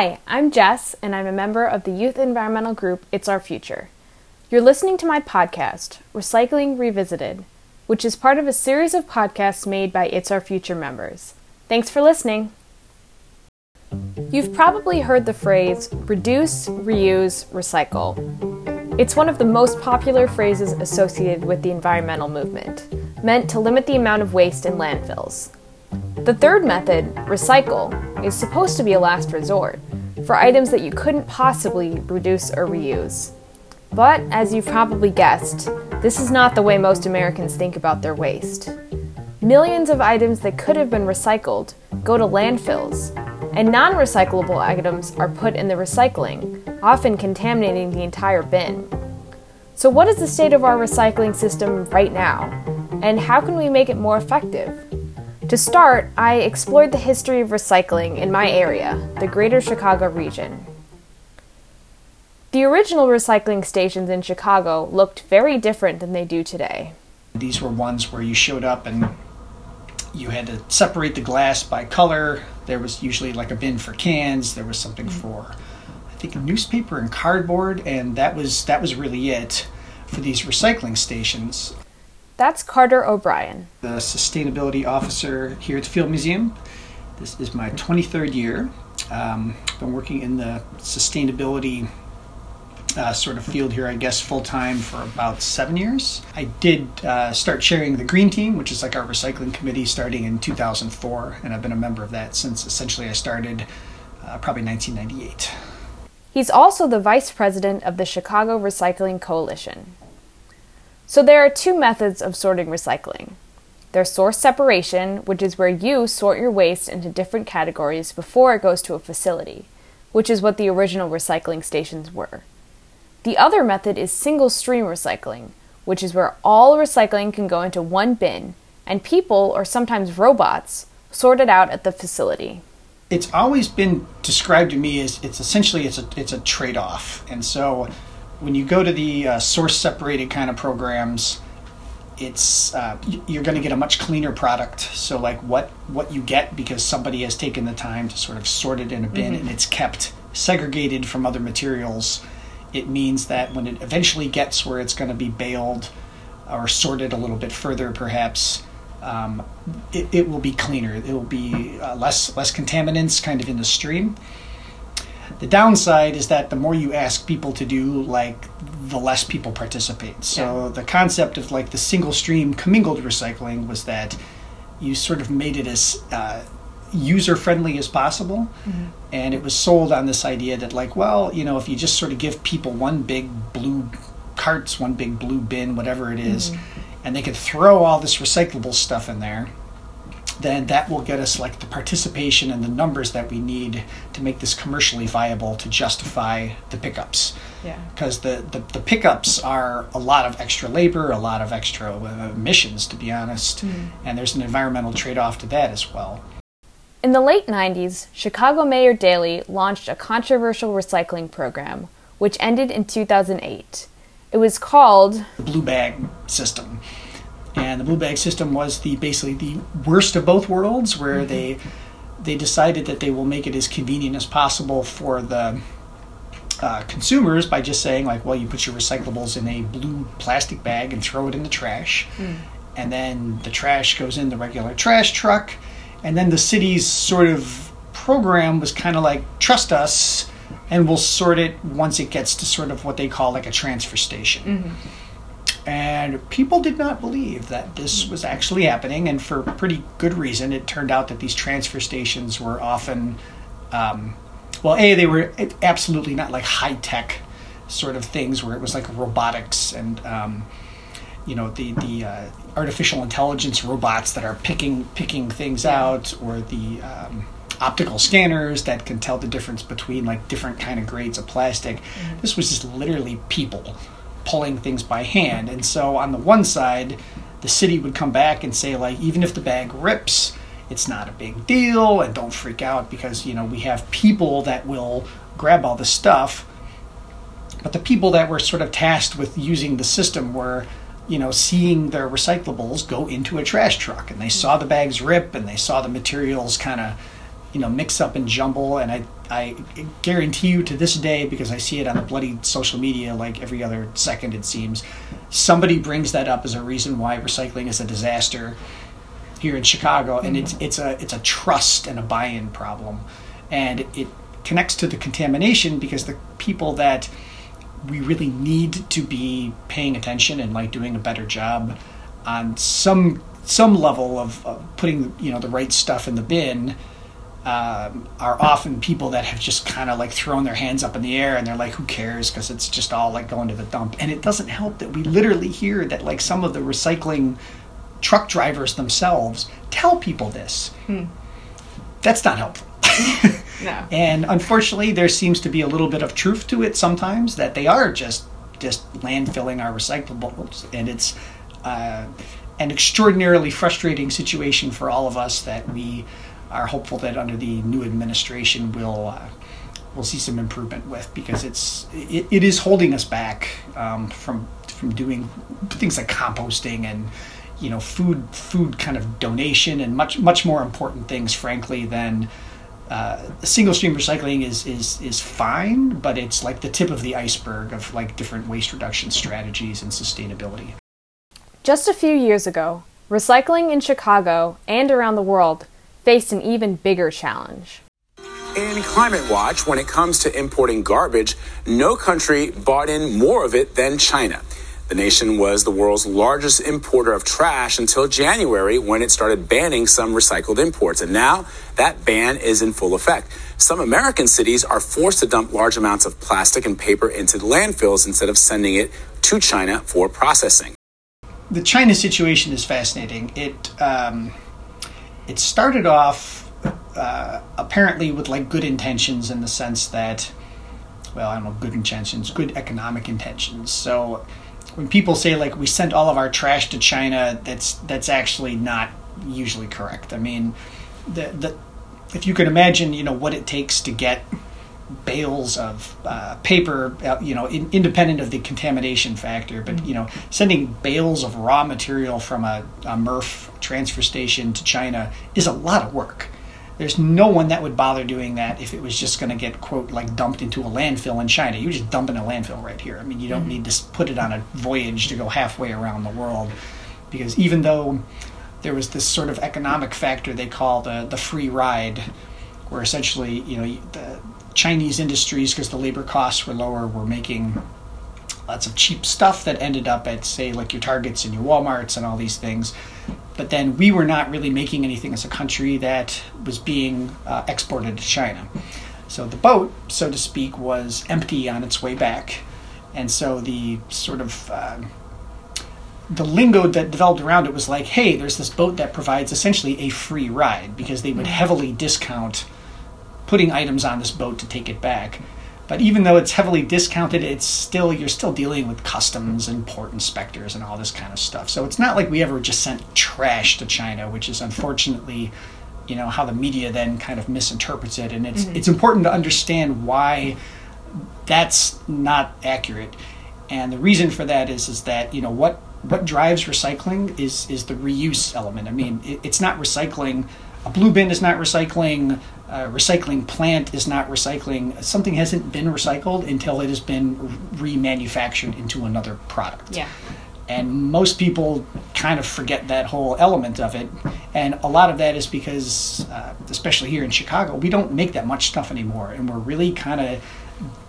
Hi, I'm Jess, and I'm a member of the youth environmental group It's Our Future. You're listening to my podcast, Recycling Revisited, which is part of a series of podcasts made by It's Our Future members. Thanks for listening. You've probably heard the phrase reduce, reuse, recycle. It's one of the most popular phrases associated with the environmental movement, meant to limit the amount of waste in landfills. The third method, recycle, is supposed to be a last resort for items that you couldn't possibly reduce or reuse. But, as you've probably guessed, this is not the way most Americans think about their waste. Millions of items that could have been recycled go to landfills, and non recyclable items are put in the recycling, often contaminating the entire bin. So, what is the state of our recycling system right now, and how can we make it more effective? To start, I explored the history of recycling in my area, the Greater Chicago region. The original recycling stations in Chicago looked very different than they do today. These were ones where you showed up and you had to separate the glass by color. There was usually like a bin for cans. There was something mm-hmm. for, I think, newspaper and cardboard, and that was that was really it for these recycling stations. That's Carter O'Brien, the sustainability officer here at the Field Museum. This is my 23rd year. Um, been working in the sustainability uh, sort of field here, I guess, full time for about seven years. I did uh, start chairing the Green Team, which is like our recycling committee, starting in 2004, and I've been a member of that since essentially I started uh, probably 1998. He's also the vice president of the Chicago Recycling Coalition. So there are two methods of sorting recycling. There's source separation, which is where you sort your waste into different categories before it goes to a facility, which is what the original recycling stations were. The other method is single stream recycling, which is where all recycling can go into one bin and people, or sometimes robots, sort it out at the facility. It's always been described to me as it's essentially it's a it's a trade off, and so when you go to the uh, source separated kind of programs, it's uh, you're going to get a much cleaner product. So like what what you get because somebody has taken the time to sort of sort it in a bin mm-hmm. and it's kept segregated from other materials it means that when it eventually gets where it's going to be baled or sorted a little bit further, perhaps, um, it, it will be cleaner. It will be uh, less less contaminants kind of in the stream. The downside is that the more you ask people to do, like the less people participate. So yeah. the concept of like the single stream commingled recycling was that you sort of made it as uh, user friendly as possible. Mm-hmm. And it was sold on this idea that, like, well, you know, if you just sort of give people one big blue carts, one big blue bin, whatever it is, mm-hmm. and they could throw all this recyclable stuff in there, then that will get us like the participation and the numbers that we need to make this commercially viable to justify the pickups. Yeah. Because the, the, the, pickups are a lot of extra labor, a lot of extra uh, emissions, to be honest, mm-hmm. and there's an environmental trade off to that as well. In the late 90s, Chicago Mayor Daley launched a controversial recycling program, which ended in 2008. It was called the Blue Bag System. And the Blue Bag System was the basically the worst of both worlds, where mm-hmm. they they decided that they will make it as convenient as possible for the uh, consumers by just saying like, well, you put your recyclables in a blue plastic bag and throw it in the trash, mm. and then the trash goes in the regular trash truck and then the city's sort of program was kind of like trust us and we'll sort it once it gets to sort of what they call like a transfer station. Mm-hmm. And people did not believe that this was actually happening, and for pretty good reason. It turned out that these transfer stations were often, um, well, A, they were absolutely not like high tech sort of things where it was like robotics and um, you know the the uh, artificial intelligence robots that are picking picking things out, or the um, optical scanners that can tell the difference between like different kind of grades of plastic. Mm-hmm. This was just literally people pulling things by hand, and so on the one side, the city would come back and say like, even if the bag rips. It's not a big deal, and don't freak out because you know we have people that will grab all the stuff. But the people that were sort of tasked with using the system were you know, seeing their recyclables go into a trash truck, and they saw the bags rip, and they saw the materials kind of you know, mix up and jumble. And I, I guarantee you to this day, because I see it on the bloody social media like every other second, it seems, somebody brings that up as a reason why recycling is a disaster here in Chicago, and it's it's a it's a trust and a buy-in problem, and it connects to the contamination because the people that we really need to be paying attention and like doing a better job on some some level of, of putting you know the right stuff in the bin um, are often people that have just kind of like thrown their hands up in the air and they're like who cares? Because it's just all like going to the dump. And it doesn't help that we literally hear that like some of the recycling truck drivers themselves tell people this. Hmm. that's not helpful. No. And unfortunately, there seems to be a little bit of truth to it sometimes that they are just just landfilling our recyclables, and it's uh, an extraordinarily frustrating situation for all of us that we are hopeful that under the new administration will uh, we'll see some improvement with because it's it, it is holding us back um, from from doing things like composting and you know food food kind of donation and much much more important things frankly than uh, single stream recycling is is is fine, but it's like the tip of the iceberg of like different waste reduction strategies and sustainability. Just a few years ago, recycling in Chicago and around the world faced an even bigger challenge. In Climate Watch, when it comes to importing garbage, no country bought in more of it than China. The nation was the world's largest importer of trash until January when it started banning some recycled imports. And now that ban is in full effect. Some American cities are forced to dump large amounts of plastic and paper into landfills instead of sending it to China for processing. The China situation is fascinating. It um, it started off uh, apparently with like good intentions in the sense that, well, I don't know, good intentions, good economic intentions. So when people say like we sent all of our trash to China, that's that's actually not usually correct. I mean, the the if you could imagine, you know, what it takes to get bales of uh, paper, uh, you know, in, independent of the contamination factor, but you know, sending bales of raw material from a, a MRF transfer station to China is a lot of work. There's no one that would bother doing that if it was just going to get quote like dumped into a landfill in China. You just dump in a landfill right here. I mean, you don't mm-hmm. need to put it on a voyage to go halfway around the world, because even though there was this sort of economic factor they call the the free ride, where essentially you know the Chinese industries because the labor costs were lower were making lots of cheap stuff that ended up at say like your Targets and your WalMarts and all these things but then we were not really making anything as a country that was being uh, exported to China. So the boat, so to speak, was empty on its way back, and so the sort of uh, the lingo that developed around it was like, hey, there's this boat that provides essentially a free ride because they would mm-hmm. heavily discount putting items on this boat to take it back. But even though it's heavily discounted, it's still you're still dealing with customs and port inspectors and all this kind of stuff. So it's not like we ever just sent trash to China, which is unfortunately, you know, how the media then kind of misinterprets it. And it's mm-hmm. it's important to understand why that's not accurate. And the reason for that is is that you know what what drives recycling is is the reuse element. I mean, it, it's not recycling a blue bin is not recycling, a recycling plant is not recycling. Something hasn't been recycled until it has been remanufactured into another product. Yeah. And most people kind of forget that whole element of it. And a lot of that is because, uh, especially here in Chicago, we don't make that much stuff anymore. And we're really kind of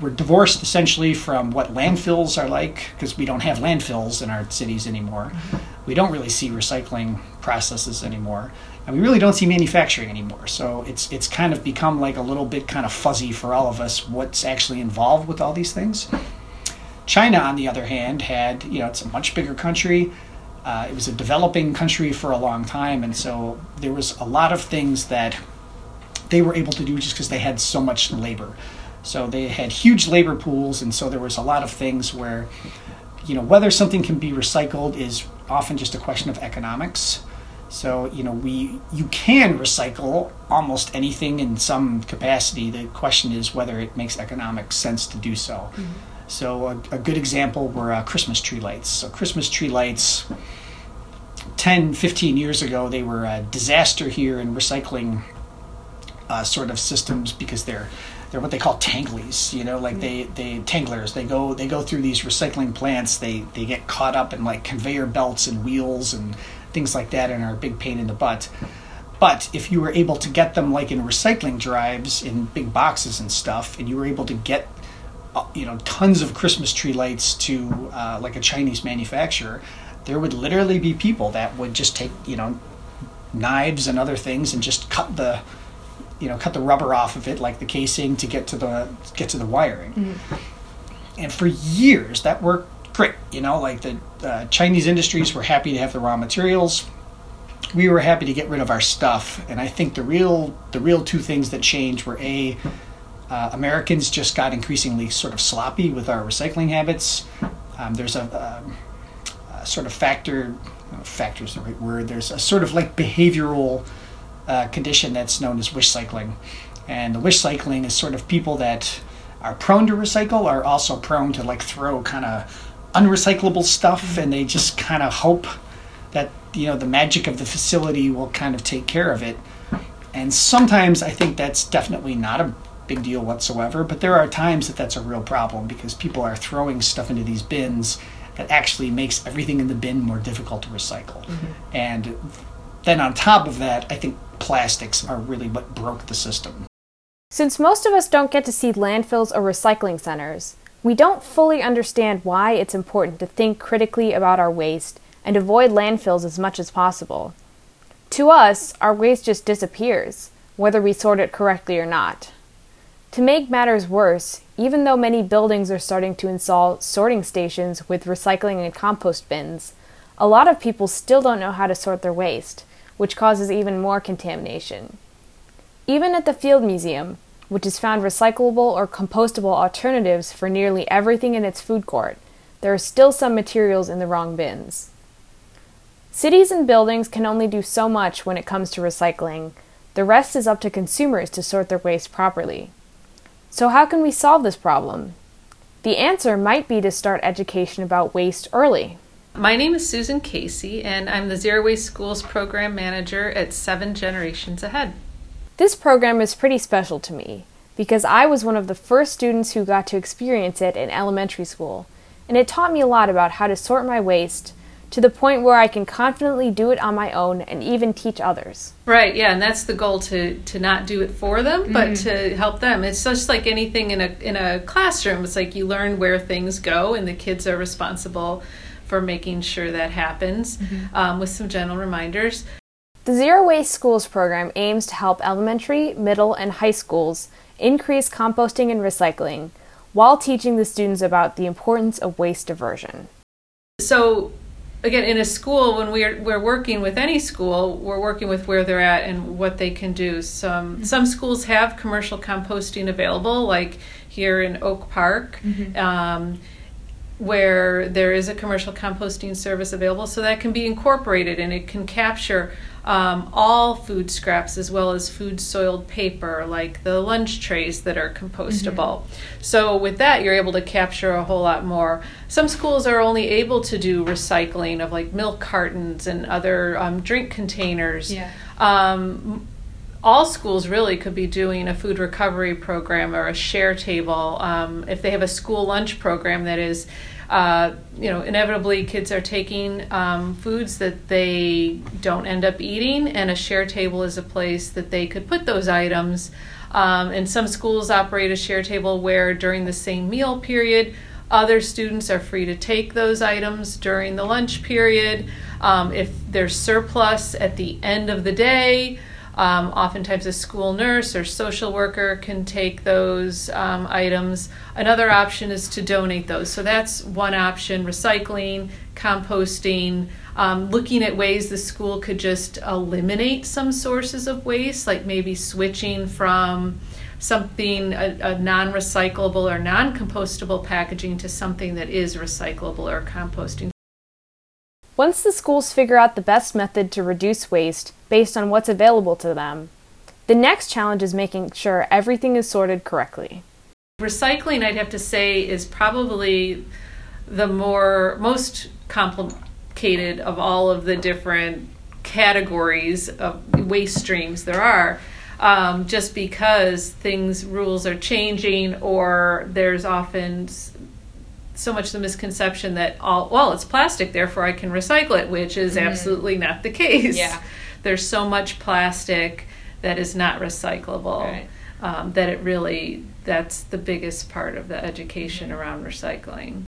we're divorced essentially from what landfills are like because we don't have landfills in our cities anymore. Mm-hmm. We don't really see recycling processes anymore and we really don't see manufacturing anymore. So it's it's kind of become like a little bit kind of fuzzy for all of us what's actually involved with all these things. China, on the other hand, had you know it's a much bigger country. Uh, it was a developing country for a long time, and so there was a lot of things that they were able to do just because they had so much labor. So they had huge labor pools, and so there was a lot of things where, you know, whether something can be recycled is often just a question of economics. So you know we you can recycle almost anything in some capacity. The question is whether it makes economic sense to do so. Mm-hmm. So a, a, good example were uh, Christmas tree lights. So Christmas tree lights 10, 15 years ago, they were a disaster here in recycling uh, sort of systems because they're they're what they call tanglies. You know, like they they tanglers. They go they go through these recycling plants. They they get caught up in like conveyor belts and wheels and things like that, and are a big pain in the butt. But if you were able to get them like in recycling drives in big boxes and stuff, and you were able to get uh, you know tons of Christmas tree lights to uh, like a Chinese manufacturer, there would literally be people that would just take you know knives and other things and just cut the you know cut the rubber off of it like the casing to get to the get to the wiring. Mm-hmm. And for years that worked great. You know, like the uh, Chinese industries were happy to have the raw materials. We were happy to get rid of our stuff, and I think the real the real two things that changed were a uh, Americans just got increasingly sort of sloppy with our recycling habits. Um, there's a, a, um, a, sort of factor, factor is the right word. There's a sort of like behavioral uh, condition that's known as wish cycling, and the wish cycling is sort of people that are prone to recycle are also prone to like throw kind of unrecyclable stuff, and they just kind of hope that you know the magic of the facility will kind of take care of it. And sometimes I think that's definitely not a big deal whatsoever. But there are times that that's a real problem because people are throwing stuff into these bins that actually makes everything in the bin more difficult to recycle. Mm-hmm. And then on top of that, I think plastics are really what broke the system. Since most of us don't get to see landfills or recycling centers, we don't fully understand why it's important to think critically about our waste and avoid landfills as much as possible. To us, our waste just disappears, whether we sort it correctly or not. To make matters worse, even though many buildings are starting to install sorting stations with recycling and compost bins, a lot of people still don't know how to sort their waste, which causes even more contamination. Even at the Field Museum, which has found recyclable or compostable alternatives for nearly everything in its food court, there are still some materials in the wrong bins. Cities and buildings can only do so much when it comes to recycling. The rest is up to consumers to sort their waste properly. So, how can we solve this problem? The answer might be to start education about waste early. My name is Susan Casey, and I'm the Zero Waste Schools Program Manager at Seven Generations Ahead. This program is pretty special to me because I was one of the first students who got to experience it in elementary school, and it taught me a lot about how to sort my waste to the point where I can confidently do it on my own and even teach others. Right, yeah, and that's the goal to to not do it for them, but mm-hmm. to help them. It's just like anything in a in a classroom. It's like you learn where things go and the kids are responsible for making sure that happens mm-hmm. um, with some gentle reminders. The Zero Waste Schools program aims to help elementary, middle, and high schools increase composting and recycling while teaching the students about the importance of waste diversion. So, again in a school when we're we're working with any school we're working with where they're at and what they can do some mm-hmm. some schools have commercial composting available like here in oak park mm-hmm. um, where there is a commercial composting service available so that can be incorporated and it can capture um, all food scraps as well as food soiled paper like the lunch trays that are compostable mm-hmm. so with that you're able to capture a whole lot more some schools are only able to do recycling of like milk cartons and other um, drink containers yeah. Um, all schools really could be doing a food recovery program or a share table um, if they have a school lunch program that is uh, you know, inevitably kids are taking um, foods that they don't end up eating, and a share table is a place that they could put those items. Um, and some schools operate a share table where during the same meal period, other students are free to take those items during the lunch period. Um, if there's surplus at the end of the day, um, oftentimes, a school nurse or social worker can take those um, items. Another option is to donate those. So that's one option recycling, composting, um, looking at ways the school could just eliminate some sources of waste, like maybe switching from something, a, a non recyclable or non compostable packaging to something that is recyclable or composting. Once the schools figure out the best method to reduce waste based on what's available to them, the next challenge is making sure everything is sorted correctly. Recycling, I'd have to say, is probably the more most complicated of all of the different categories of waste streams there are. um, just because things rules are changing or there's often so much the misconception that all well it's plastic therefore i can recycle it which is mm-hmm. absolutely not the case yeah there's so much plastic that is not recyclable right. um, that it really that's the biggest part of the education mm-hmm. around recycling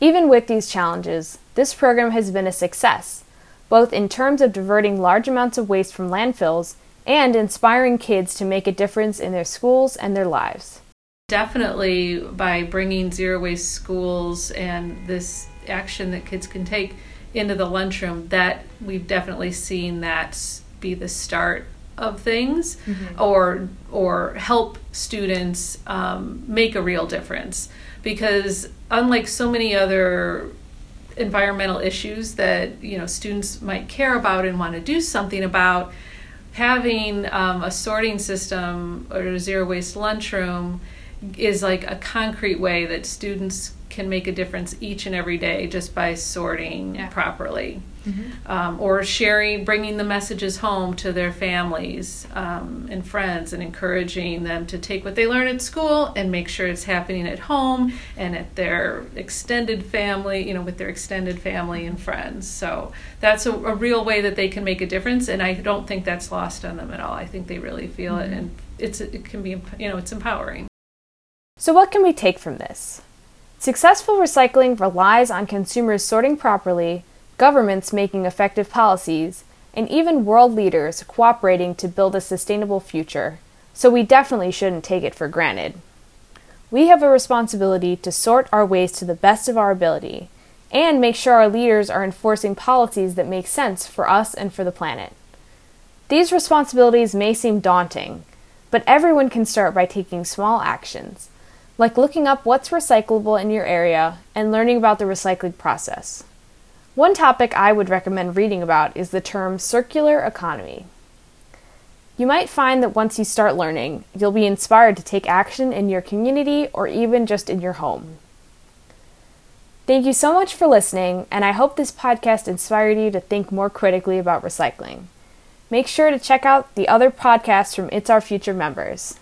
even with these challenges this program has been a success both in terms of diverting large amounts of waste from landfills and inspiring kids to make a difference in their schools and their lives definitely by bringing zero waste schools and this action that kids can take into the lunchroom that we've definitely seen that be the start of things mm-hmm. or or help students um, make a real difference because unlike so many other environmental issues that you know students might care about and want to do something about having um, a sorting system or a zero waste lunchroom is like a concrete way that students can make a difference each and every day just by sorting yeah. properly mm-hmm. um, or sharing bringing the messages home to their families um, and friends and encouraging them to take what they learn at school and make sure it's happening at home and at their extended family you know with their extended family and friends so that's a, a real way that they can make a difference and i don't think that's lost on them at all i think they really feel mm-hmm. it and it's it can be you know it's empowering so, what can we take from this? Successful recycling relies on consumers sorting properly, governments making effective policies, and even world leaders cooperating to build a sustainable future, so we definitely shouldn't take it for granted. We have a responsibility to sort our waste to the best of our ability and make sure our leaders are enforcing policies that make sense for us and for the planet. These responsibilities may seem daunting, but everyone can start by taking small actions like looking up what's recyclable in your area and learning about the recycling process. One topic I would recommend reading about is the term circular economy. You might find that once you start learning, you'll be inspired to take action in your community or even just in your home. Thank you so much for listening, and I hope this podcast inspired you to think more critically about recycling. Make sure to check out the other podcasts from It's Our Future members.